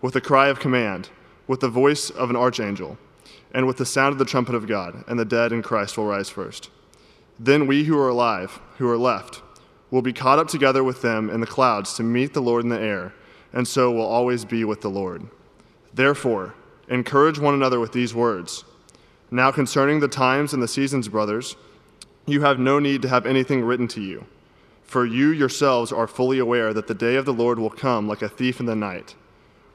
with a cry of command, with the voice of an archangel, and with the sound of the trumpet of God, and the dead in Christ will rise first. Then we who are alive, who are left, will be caught up together with them in the clouds to meet the Lord in the air, and so will always be with the Lord. Therefore, encourage one another with these words. Now, concerning the times and the seasons, brothers, you have no need to have anything written to you, for you yourselves are fully aware that the day of the Lord will come like a thief in the night.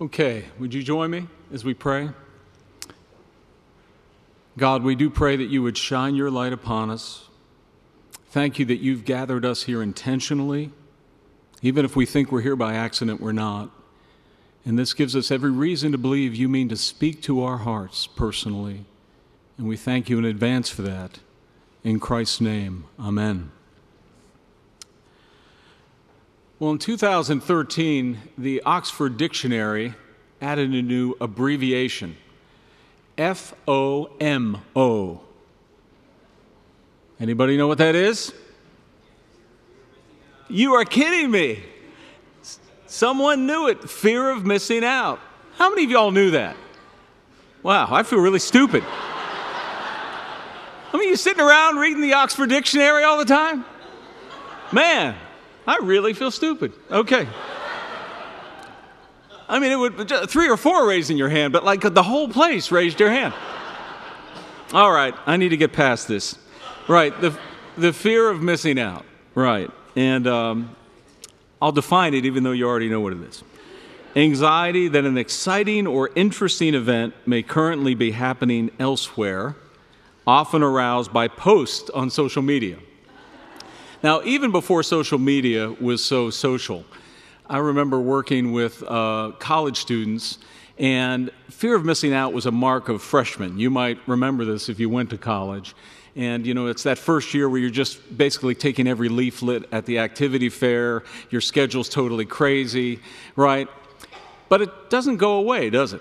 Okay, would you join me as we pray? God, we do pray that you would shine your light upon us. Thank you that you've gathered us here intentionally. Even if we think we're here by accident, we're not. And this gives us every reason to believe you mean to speak to our hearts personally. And we thank you in advance for that. In Christ's name, amen. Well, in 2013, the Oxford Dictionary added a new abbreviation F O M O. Anybody know what that is? You are kidding me. Someone knew it. Fear of missing out. How many of y'all knew that? Wow, I feel really stupid. I mean, you sitting around reading the Oxford Dictionary all the time? Man, I really feel stupid. Okay. I mean, it would three or four raising your hand, but like the whole place raised your hand. All right, I need to get past this. Right, the the fear of missing out. Right, and um, I'll define it, even though you already know what it is. Anxiety that an exciting or interesting event may currently be happening elsewhere, often aroused by posts on social media. Now, even before social media was so social, I remember working with uh, college students, and fear of missing out was a mark of freshmen. You might remember this if you went to college. And, you know, it's that first year where you're just basically taking every leaflet at the activity fair, your schedule's totally crazy, right? But it doesn't go away, does it?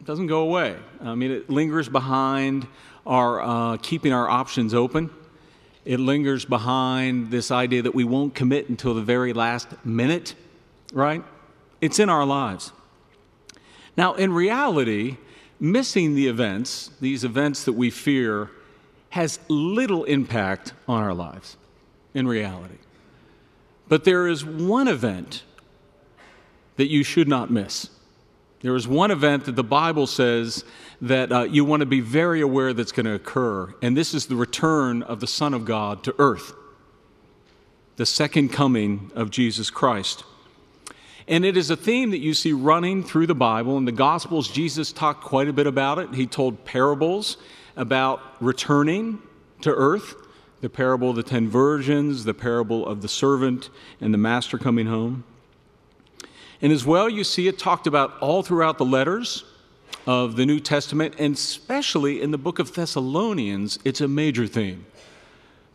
It doesn't go away. I mean, it lingers behind our uh, keeping our options open it lingers behind this idea that we won't commit until the very last minute, right? It's in our lives. Now, in reality, missing the events, these events that we fear, has little impact on our lives in reality. But there is one event that you should not miss. There is one event that the Bible says that uh, you want to be very aware that's going to occur, and this is the return of the Son of God to earth, the second coming of Jesus Christ. And it is a theme that you see running through the Bible. In the Gospels, Jesus talked quite a bit about it. He told parables about returning to earth the parable of the ten virgins, the parable of the servant, and the master coming home. And as well, you see it talked about all throughout the letters of the New Testament, and especially in the book of Thessalonians, it's a major theme.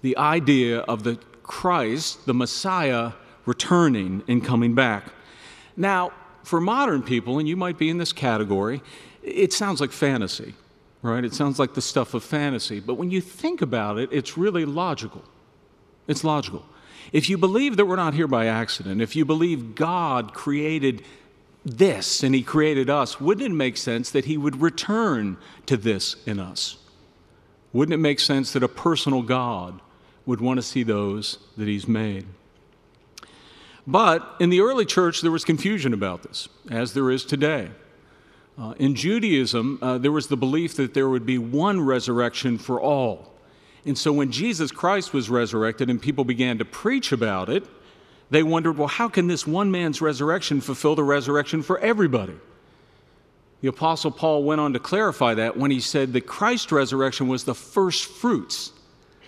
The idea of the Christ, the Messiah, returning and coming back. Now, for modern people, and you might be in this category, it sounds like fantasy, right? It sounds like the stuff of fantasy. But when you think about it, it's really logical. It's logical. If you believe that we're not here by accident, if you believe God created this and He created us, wouldn't it make sense that He would return to this in us? Wouldn't it make sense that a personal God would want to see those that He's made? But in the early church, there was confusion about this, as there is today. Uh, in Judaism, uh, there was the belief that there would be one resurrection for all. And so when Jesus Christ was resurrected and people began to preach about it, they wondered, well, how can this one man's resurrection fulfill the resurrection for everybody? The Apostle Paul went on to clarify that when he said that Christ's resurrection was the first fruits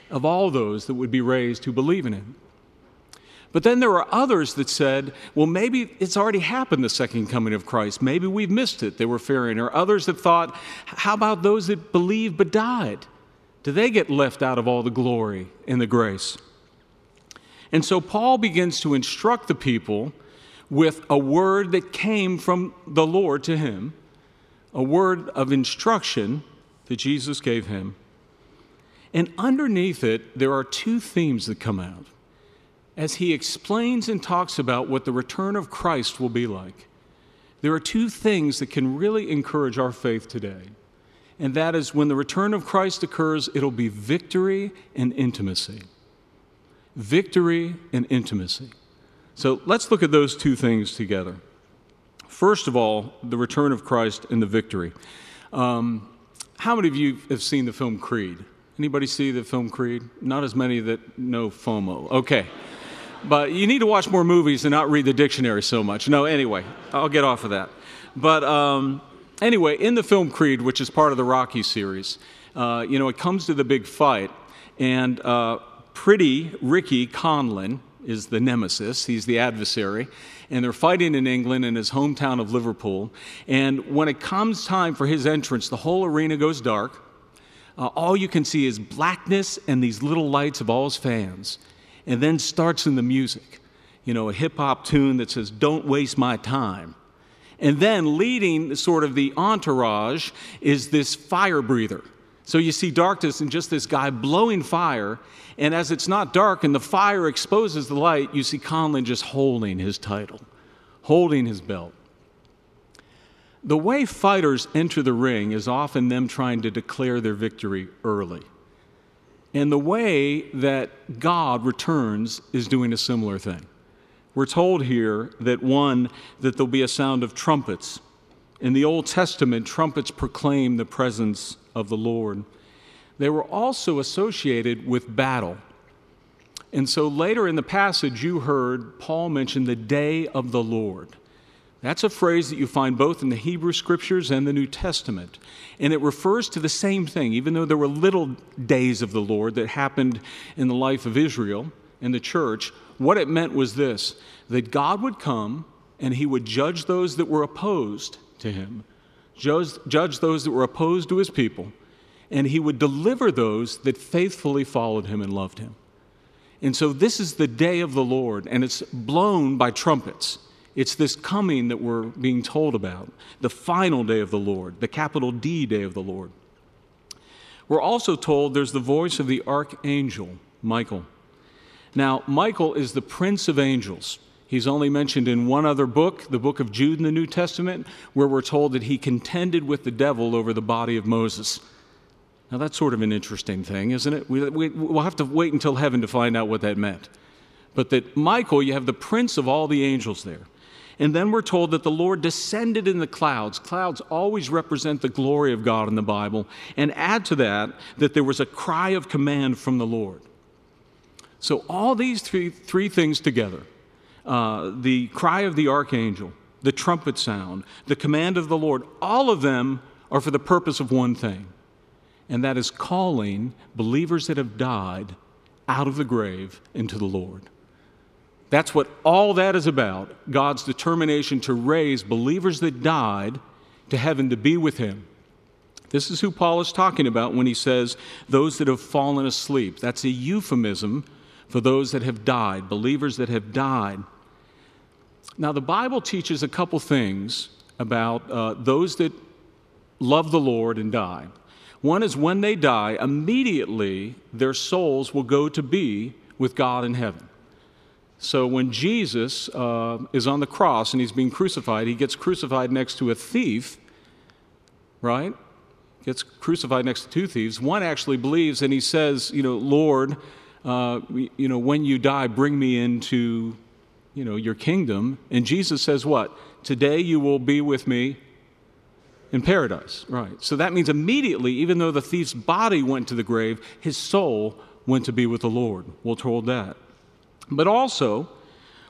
of all those that would be raised who believe in him. But then there were others that said, well, maybe it's already happened, the second coming of Christ. Maybe we've missed it. They were fearing. Or others that thought, how about those that believe but died? Do they get left out of all the glory and the grace? And so Paul begins to instruct the people with a word that came from the Lord to him, a word of instruction that Jesus gave him. And underneath it, there are two themes that come out as he explains and talks about what the return of Christ will be like, there are two things that can really encourage our faith today. And that is when the return of Christ occurs, it'll be victory and intimacy. Victory and intimacy. So let's look at those two things together. First of all, the return of Christ and the victory. Um, how many of you have seen the film Creed? Anybody see the film Creed? Not as many that know FOMO. Okay. But you need to watch more movies and not read the dictionary so much. No, anyway, I'll get off of that. But um, anyway, in the film Creed, which is part of the Rocky series, uh, you know, it comes to the big fight, and uh, pretty Ricky Conlan is the nemesis, he's the adversary, and they're fighting in England in his hometown of Liverpool. And when it comes time for his entrance, the whole arena goes dark. Uh, all you can see is blackness and these little lights of all his fans and then starts in the music, you know, a hip hop tune that says, Don't waste my time. And then leading sort of the entourage is this fire breather. So you see darkness and just this guy blowing fire. And as it's not dark and the fire exposes the light, you see Conlan just holding his title, holding his belt. The way fighters enter the ring is often them trying to declare their victory early. And the way that God returns is doing a similar thing. We're told here that one, that there'll be a sound of trumpets. In the Old Testament, trumpets proclaim the presence of the Lord. They were also associated with battle. And so later in the passage, you heard Paul mention the day of the Lord. That's a phrase that you find both in the Hebrew scriptures and the New Testament. And it refers to the same thing, even though there were little days of the Lord that happened in the life of Israel and the church. What it meant was this that God would come and he would judge those that were opposed to him, judge, judge those that were opposed to his people, and he would deliver those that faithfully followed him and loved him. And so this is the day of the Lord, and it's blown by trumpets. It's this coming that we're being told about, the final day of the Lord, the capital D day of the Lord. We're also told there's the voice of the archangel, Michael. Now, Michael is the prince of angels. He's only mentioned in one other book, the book of Jude in the New Testament, where we're told that he contended with the devil over the body of Moses. Now, that's sort of an interesting thing, isn't it? We, we, we'll have to wait until heaven to find out what that meant. But that Michael, you have the prince of all the angels there. And then we're told that the Lord descended in the clouds. Clouds always represent the glory of God in the Bible. And add to that that there was a cry of command from the Lord. So, all these three, three things together uh, the cry of the archangel, the trumpet sound, the command of the Lord all of them are for the purpose of one thing, and that is calling believers that have died out of the grave into the Lord. That's what all that is about God's determination to raise believers that died to heaven to be with Him. This is who Paul is talking about when he says, those that have fallen asleep. That's a euphemism for those that have died, believers that have died. Now, the Bible teaches a couple things about uh, those that love the Lord and die. One is when they die, immediately their souls will go to be with God in heaven. So when Jesus uh, is on the cross and he's being crucified, he gets crucified next to a thief, right? Gets crucified next to two thieves. One actually believes and he says, you know, Lord, uh, you know, when you die, bring me into, you know, your kingdom. And Jesus says, what? Today you will be with me in paradise. Right. So that means immediately, even though the thief's body went to the grave, his soul went to be with the Lord. We're told that. But also,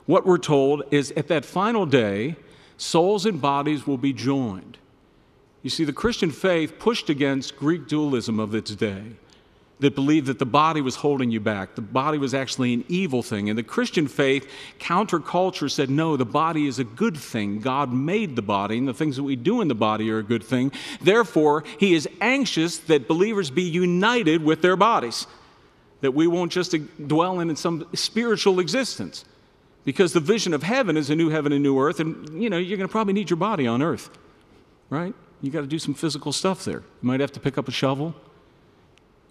what we're told is at that final day, souls and bodies will be joined. You see, the Christian faith pushed against Greek dualism of its day that believed that the body was holding you back. The body was actually an evil thing. And the Christian faith, counterculture, said, no, the body is a good thing. God made the body, and the things that we do in the body are a good thing. Therefore, He is anxious that believers be united with their bodies that we won't just dwell in some spiritual existence. Because the vision of heaven is a new heaven and new earth, and you know, you're going to probably need your body on earth, right? You got to do some physical stuff there. You might have to pick up a shovel.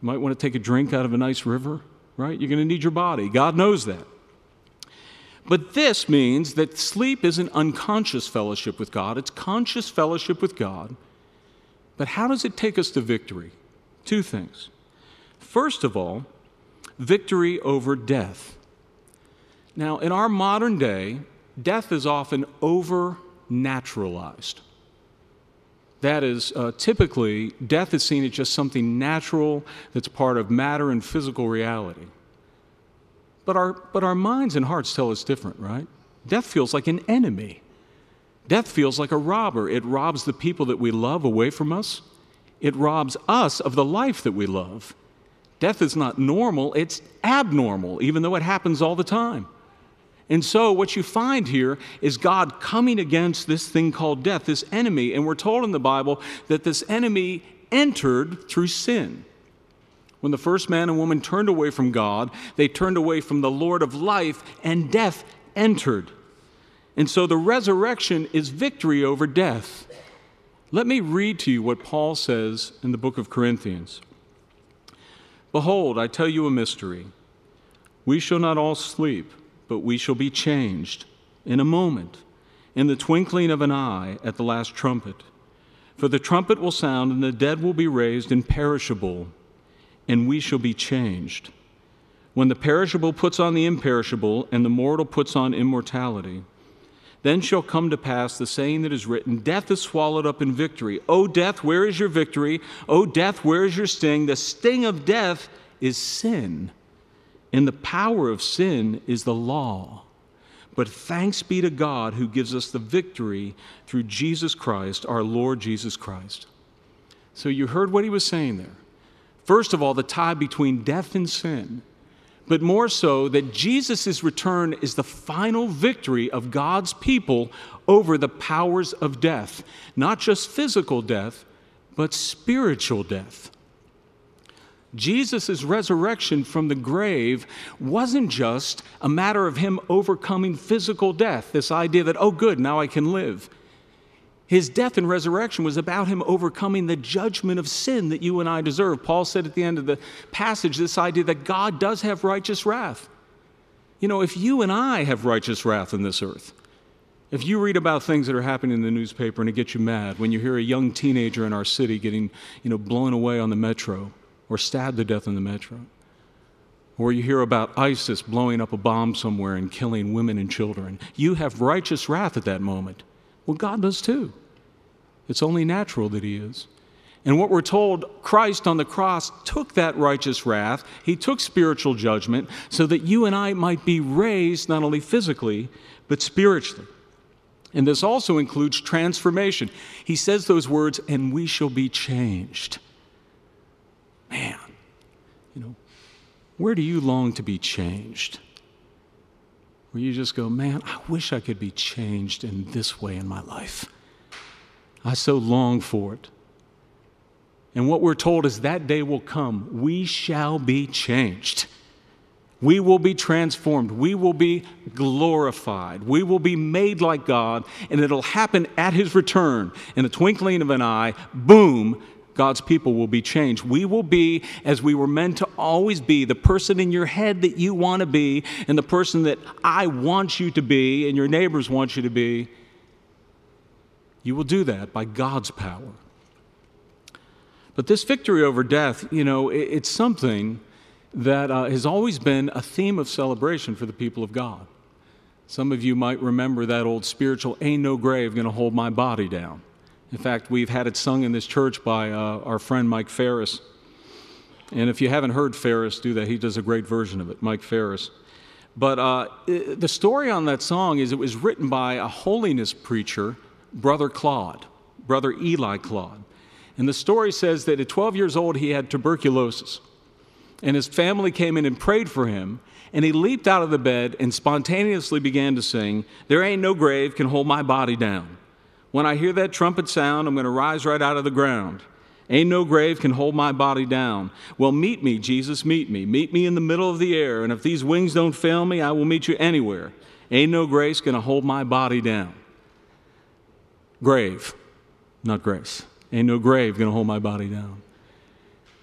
You might want to take a drink out of a nice river, right? You're going to need your body. God knows that. But this means that sleep isn't unconscious fellowship with God, it's conscious fellowship with God. But how does it take us to victory? Two things. First of all, victory over death. Now, in our modern day, death is often over naturalized. That is, uh, typically, death is seen as just something natural that's part of matter and physical reality. But our, but our minds and hearts tell us different, right? Death feels like an enemy. Death feels like a robber. It robs the people that we love away from us, it robs us of the life that we love. Death is not normal, it's abnormal, even though it happens all the time. And so, what you find here is God coming against this thing called death, this enemy. And we're told in the Bible that this enemy entered through sin. When the first man and woman turned away from God, they turned away from the Lord of life, and death entered. And so, the resurrection is victory over death. Let me read to you what Paul says in the book of Corinthians. Behold, I tell you a mystery. We shall not all sleep, but we shall be changed in a moment, in the twinkling of an eye at the last trumpet. For the trumpet will sound, and the dead will be raised imperishable, and we shall be changed. When the perishable puts on the imperishable, and the mortal puts on immortality, then shall come to pass the saying that is written Death is swallowed up in victory. O death, where is your victory? O death, where is your sting? The sting of death is sin, and the power of sin is the law. But thanks be to God who gives us the victory through Jesus Christ, our Lord Jesus Christ. So you heard what he was saying there. First of all, the tie between death and sin but more so that Jesus' return is the final victory of God's people over the powers of death. Not just physical death, but spiritual death. Jesus' resurrection from the grave wasn't just a matter of him overcoming physical death, this idea that, oh, good, now I can live. His death and resurrection was about him overcoming the judgment of sin that you and I deserve. Paul said at the end of the passage this idea that God does have righteous wrath. You know, if you and I have righteous wrath in this earth, if you read about things that are happening in the newspaper and it gets you mad when you hear a young teenager in our city getting, you know, blown away on the metro or stabbed to death in the metro, or you hear about ISIS blowing up a bomb somewhere and killing women and children, you have righteous wrath at that moment. Well, God does too. It's only natural that He is. And what we're told, Christ on the cross took that righteous wrath, He took spiritual judgment so that you and I might be raised not only physically, but spiritually. And this also includes transformation. He says those words, and we shall be changed. Man, you know, where do you long to be changed? where you just go, man, I wish I could be changed in this way in my life. I so long for it. And what we're told is that day will come. We shall be changed. We will be transformed. We will be glorified. We will be made like God, and it'll happen at His return. In the twinkling of an eye, boom, God's people will be changed. We will be as we were meant to always be the person in your head that you want to be, and the person that I want you to be, and your neighbors want you to be. You will do that by God's power. But this victory over death, you know, it's something that uh, has always been a theme of celebration for the people of God. Some of you might remember that old spiritual, Ain't No Grave Gonna Hold My Body Down. In fact, we've had it sung in this church by uh, our friend Mike Ferris. And if you haven't heard Ferris do that, he does a great version of it, Mike Ferris. But uh, the story on that song is it was written by a holiness preacher, Brother Claude, Brother Eli Claude. And the story says that at 12 years old, he had tuberculosis. And his family came in and prayed for him. And he leaped out of the bed and spontaneously began to sing, There ain't no grave can hold my body down. When I hear that trumpet sound, I'm going to rise right out of the ground. Ain't no grave can hold my body down. Well, meet me, Jesus, meet me. Meet me in the middle of the air, and if these wings don't fail me, I will meet you anywhere. Ain't no grace going to hold my body down. Grave, not grace. Ain't no grave going to hold my body down.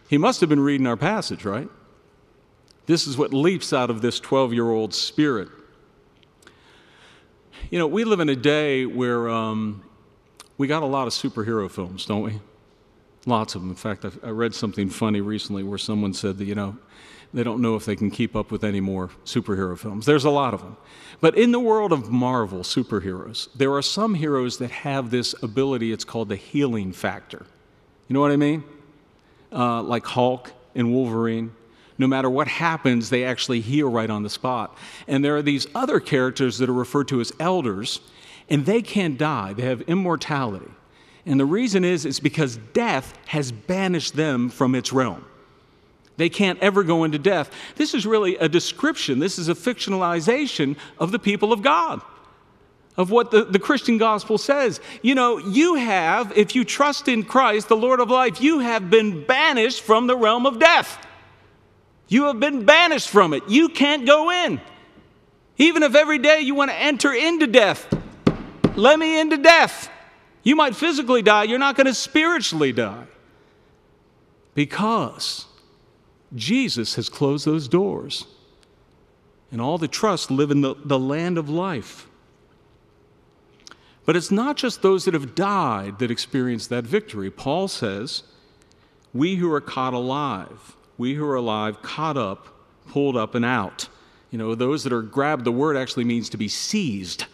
He must have been reading our passage, right? This is what leaps out of this 12 year old spirit. You know, we live in a day where um, we got a lot of superhero films, don't we? Lots of them. In fact, I, I read something funny recently where someone said that, you know, they don't know if they can keep up with any more superhero films. There's a lot of them. But in the world of Marvel superheroes, there are some heroes that have this ability. It's called the healing factor. You know what I mean? Uh, like Hulk and Wolverine. No matter what happens, they actually heal right on the spot. And there are these other characters that are referred to as elders, and they can't die, they have immortality. And the reason is, it's because death has banished them from its realm. They can't ever go into death. This is really a description, this is a fictionalization of the people of God, of what the, the Christian gospel says. You know, you have, if you trust in Christ, the Lord of life, you have been banished from the realm of death. You have been banished from it. You can't go in. Even if every day you want to enter into death, let me into death. You might physically die, you're not going to spiritually die. Because Jesus has closed those doors. And all the trust live in the, the land of life. But it's not just those that have died that experience that victory. Paul says, We who are caught alive, we who are alive, caught up, pulled up, and out. You know, those that are grabbed, the word actually means to be seized.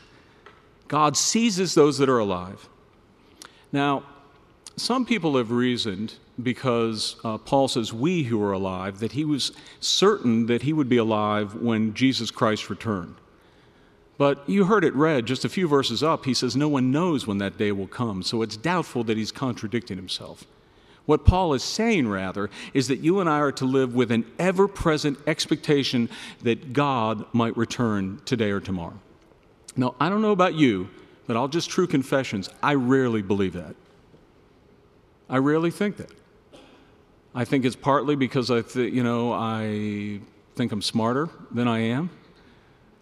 God seizes those that are alive. Now, some people have reasoned, because uh, Paul says, we who are alive, that he was certain that he would be alive when Jesus Christ returned. But you heard it read just a few verses up. He says, No one knows when that day will come, so it's doubtful that he's contradicting himself. What Paul is saying, rather, is that you and I are to live with an ever present expectation that God might return today or tomorrow. Now, I don't know about you, but I'll just true confessions. I rarely believe that. I rarely think that. I think it's partly because I, th- you know, I think I'm smarter than I am.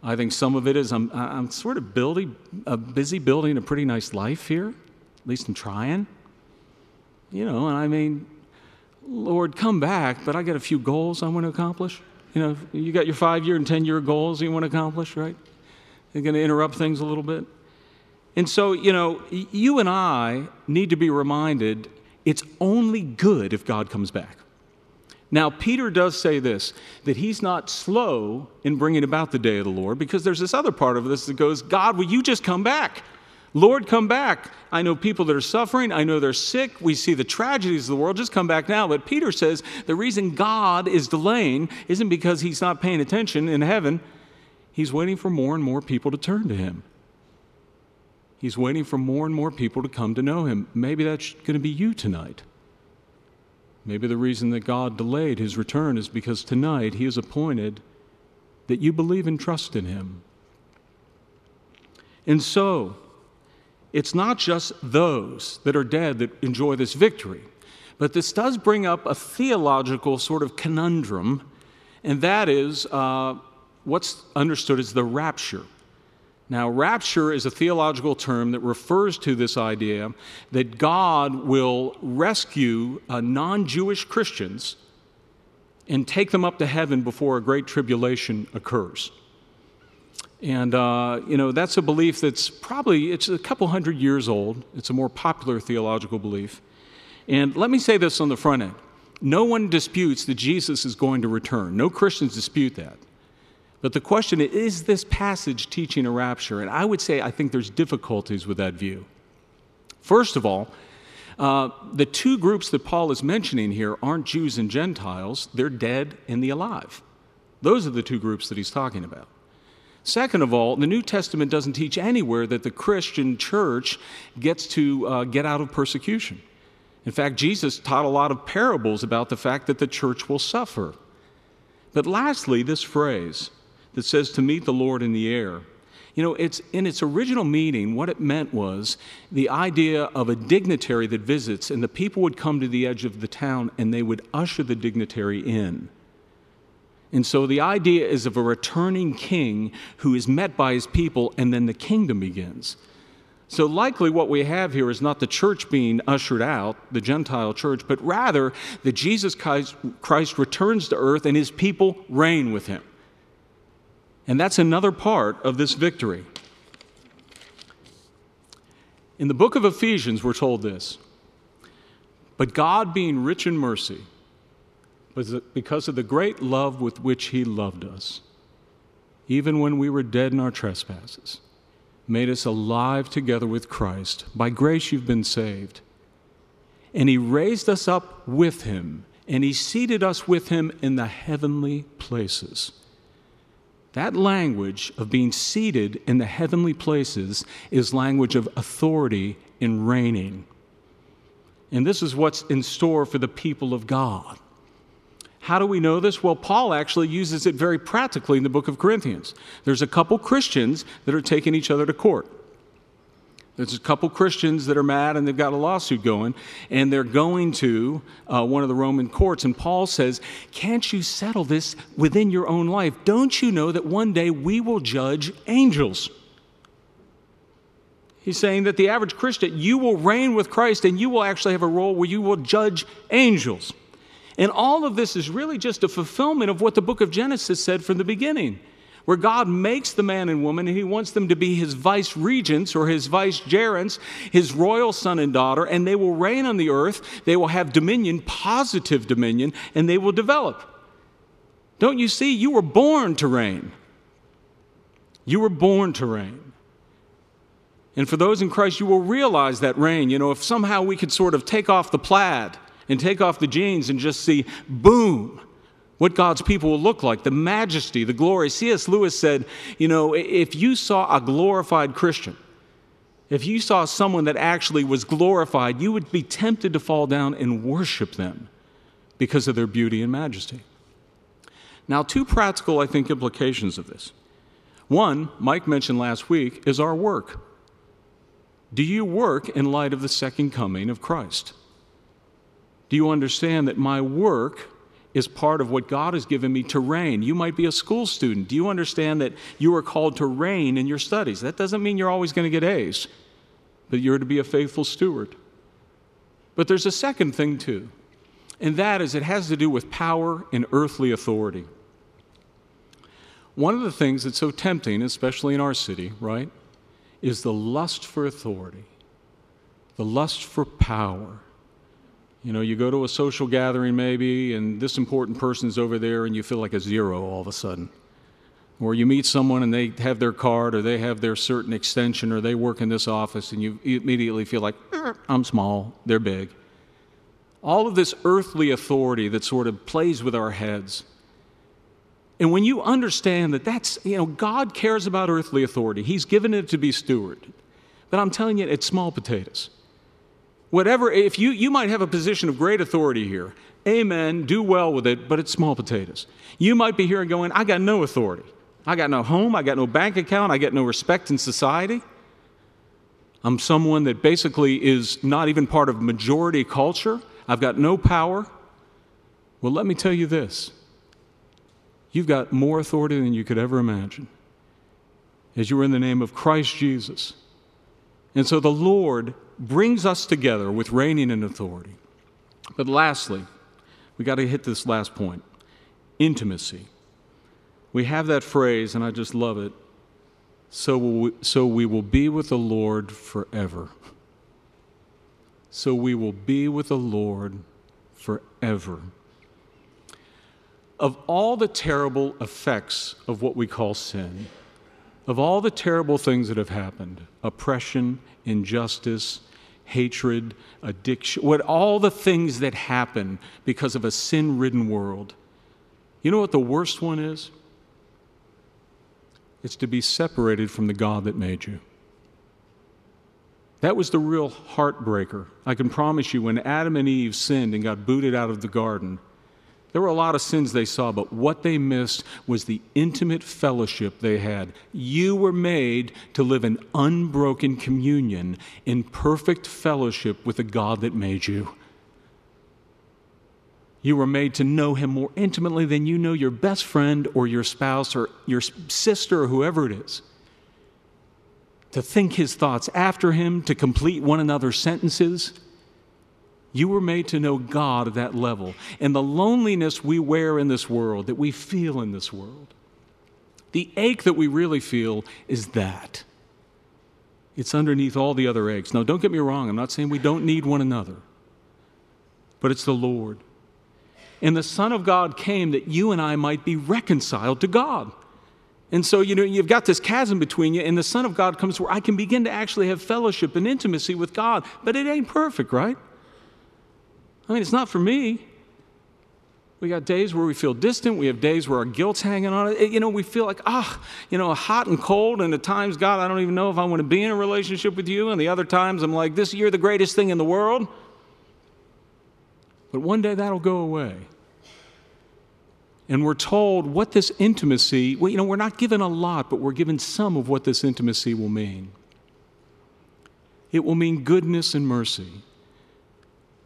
I think some of it is I'm, I'm sort of building, uh, busy building a pretty nice life here. At least I'm trying. You know, and I mean, Lord, come back, but I got a few goals I want to accomplish. You know, you got your five year and 10 year goals you want to accomplish, right? They're going to interrupt things a little bit. And so, you know, you and I need to be reminded it's only good if God comes back. Now, Peter does say this that he's not slow in bringing about the day of the Lord because there's this other part of this that goes, God, will you just come back? Lord, come back. I know people that are suffering. I know they're sick. We see the tragedies of the world. Just come back now. But Peter says the reason God is delaying isn't because he's not paying attention in heaven, He's waiting for more and more people to turn to him. He's waiting for more and more people to come to know him. Maybe that's going to be you tonight. Maybe the reason that God delayed his return is because tonight he has appointed that you believe and trust in him. And so, it's not just those that are dead that enjoy this victory, but this does bring up a theological sort of conundrum and that is uh, what's understood as the rapture. Now, rapture is a theological term that refers to this idea that God will rescue uh, non Jewish Christians and take them up to heaven before a great tribulation occurs. And, uh, you know, that's a belief that's probably, it's a couple hundred years old. It's a more popular theological belief. And let me say this on the front end. No one disputes that Jesus is going to return. No Christians dispute that. But the question is, is this passage teaching a rapture? And I would say I think there's difficulties with that view. First of all, uh, the two groups that Paul is mentioning here aren't Jews and Gentiles, they're dead and the alive. Those are the two groups that he's talking about. Second of all, the New Testament doesn't teach anywhere that the Christian church gets to uh, get out of persecution. In fact, Jesus taught a lot of parables about the fact that the church will suffer. But lastly, this phrase that says to meet the Lord in the air. You know, it's in its original meaning, what it meant was the idea of a dignitary that visits, and the people would come to the edge of the town and they would usher the dignitary in. And so the idea is of a returning king who is met by his people, and then the kingdom begins. So, likely, what we have here is not the church being ushered out, the Gentile church, but rather that Jesus Christ returns to earth and his people reign with him. And that's another part of this victory. In the book of Ephesians, we're told this But God, being rich in mercy, because of the great love with which He loved us, even when we were dead in our trespasses, made us alive together with Christ. By grace you've been saved. And He raised us up with Him, and He seated us with Him in the heavenly places that language of being seated in the heavenly places is language of authority in reigning. And this is what's in store for the people of God. How do we know this? Well, Paul actually uses it very practically in the book of Corinthians. There's a couple Christians that are taking each other to court. There's a couple Christians that are mad and they've got a lawsuit going, and they're going to uh, one of the Roman courts. And Paul says, Can't you settle this within your own life? Don't you know that one day we will judge angels? He's saying that the average Christian, you will reign with Christ and you will actually have a role where you will judge angels. And all of this is really just a fulfillment of what the book of Genesis said from the beginning where God makes the man and woman and he wants them to be his vice regents or his vice vicegerents, his royal son and daughter, and they will reign on the earth. They will have dominion, positive dominion, and they will develop. Don't you see? You were born to reign. You were born to reign. And for those in Christ, you will realize that reign. You know, if somehow we could sort of take off the plaid and take off the jeans and just see, boom, what God's people will look like, the majesty, the glory. C.S. Lewis said, you know, if you saw a glorified Christian, if you saw someone that actually was glorified, you would be tempted to fall down and worship them because of their beauty and majesty. Now, two practical, I think, implications of this. One, Mike mentioned last week, is our work. Do you work in light of the second coming of Christ? Do you understand that my work is part of what God has given me to reign. You might be a school student. Do you understand that you are called to reign in your studies? That doesn't mean you're always going to get A's, but you're to be a faithful steward. But there's a second thing too, and that is it has to do with power and earthly authority. One of the things that's so tempting, especially in our city, right, is the lust for authority, the lust for power. You know, you go to a social gathering maybe, and this important person's over there, and you feel like a zero all of a sudden. Or you meet someone and they have their card, or they have their certain extension, or they work in this office, and you immediately feel like, mm, I'm small, they're big. All of this earthly authority that sort of plays with our heads. And when you understand that that's, you know, God cares about earthly authority, He's given it to be stewarded. But I'm telling you, it's small potatoes whatever, if you, you might have a position of great authority here. Amen, do well with it, but it's small potatoes. You might be here and going, I got no authority. I got no home, I got no bank account, I got no respect in society. I'm someone that basically is not even part of majority culture. I've got no power. Well, let me tell you this You've got more authority than you could ever imagine as you are in the name of Christ Jesus. And so the Lord brings us together with reigning and authority. But lastly, we got to hit this last point intimacy. We have that phrase, and I just love it. So, we, so we will be with the Lord forever. So we will be with the Lord forever. Of all the terrible effects of what we call sin, of all the terrible things that have happened oppression, injustice, hatred, addiction, what all the things that happen because of a sin ridden world. You know what the worst one is? It's to be separated from the God that made you. That was the real heartbreaker. I can promise you, when Adam and Eve sinned and got booted out of the garden, there were a lot of sins they saw, but what they missed was the intimate fellowship they had. You were made to live in unbroken communion, in perfect fellowship with the God that made you. You were made to know Him more intimately than you know your best friend or your spouse or your sister or whoever it is. To think His thoughts after Him, to complete one another's sentences you were made to know God at that level. And the loneliness we wear in this world, that we feel in this world, the ache that we really feel is that. It's underneath all the other aches. Now, don't get me wrong, I'm not saying we don't need one another, but it's the Lord. And the Son of God came that you and I might be reconciled to God. And so, you know, you've got this chasm between you, and the Son of God comes where I can begin to actually have fellowship and intimacy with God. But it ain't perfect, right? I mean, it's not for me. We got days where we feel distant. We have days where our guilt's hanging on it. You know, we feel like, ah, you know, hot and cold. And at times, God, I don't even know if I want to be in a relationship with you. And the other times, I'm like, this, you're the greatest thing in the world. But one day that'll go away. And we're told what this intimacy, well, you know, we're not given a lot, but we're given some of what this intimacy will mean. It will mean goodness and mercy.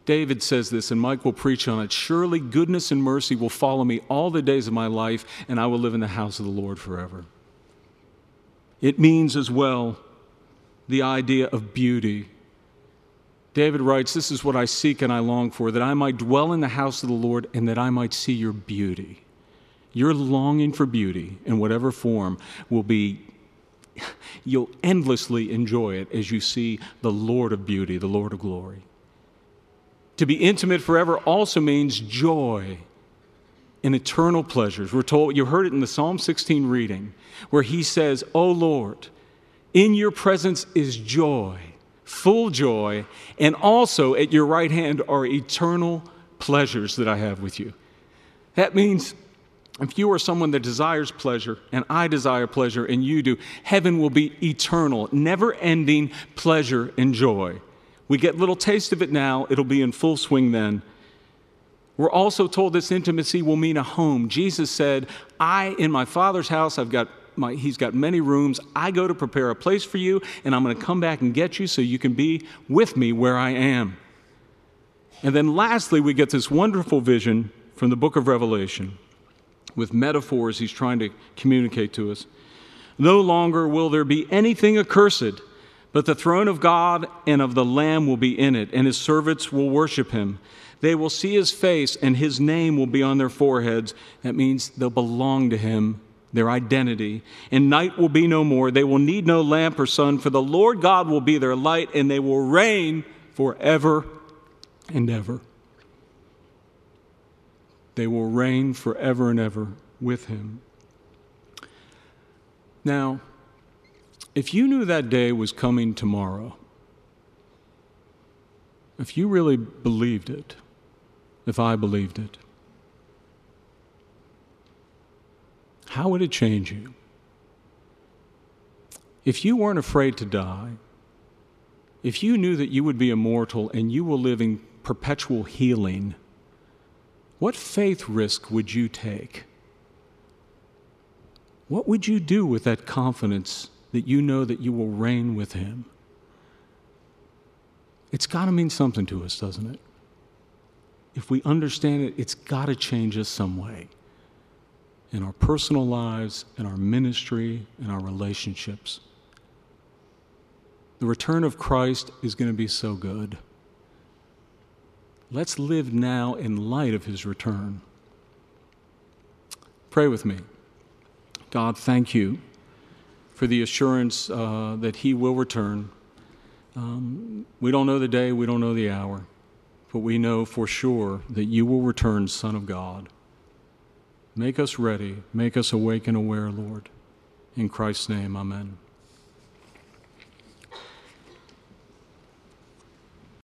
David says this, and Mike will preach on it Surely goodness and mercy will follow me all the days of my life, and I will live in the house of the Lord forever. It means as well the idea of beauty. David writes, This is what I seek and I long for, that I might dwell in the house of the Lord and that I might see your beauty. Your longing for beauty in whatever form will be, you'll endlessly enjoy it as you see the Lord of beauty, the Lord of glory. To be intimate forever also means joy and eternal pleasures. We're told, you heard it in the Psalm 16 reading, where he says, Oh Lord, in your presence is joy, full joy, and also at your right hand are eternal pleasures that I have with you. That means if you are someone that desires pleasure, and I desire pleasure, and you do, heaven will be eternal, never ending pleasure and joy. We get little taste of it now, it'll be in full swing then. We're also told this intimacy will mean a home. Jesus said, I, in my Father's house, I've got my, he's got many rooms. I go to prepare a place for you, and I'm going to come back and get you so you can be with me where I am. And then lastly, we get this wonderful vision from the book of Revelation with metaphors he's trying to communicate to us. No longer will there be anything accursed but the throne of God and of the Lamb will be in it, and his servants will worship him. They will see his face, and his name will be on their foreheads. That means they'll belong to him, their identity. And night will be no more. They will need no lamp or sun, for the Lord God will be their light, and they will reign forever and ever. They will reign forever and ever with him. Now, if you knew that day was coming tomorrow, if you really believed it, if I believed it, how would it change you? If you weren't afraid to die, if you knew that you would be immortal and you were living perpetual healing, what faith risk would you take? What would you do with that confidence that you know that you will reign with him. It's got to mean something to us, doesn't it? If we understand it, it's got to change us some way. in our personal lives, in our ministry, in our relationships. The return of Christ is going to be so good. Let's live now in light of his return. Pray with me. God, thank you for the assurance uh, that he will return. Um, we don't know the day, we don't know the hour, but we know for sure that you will return, Son of God. Make us ready, make us awake and aware, Lord. In Christ's name, amen.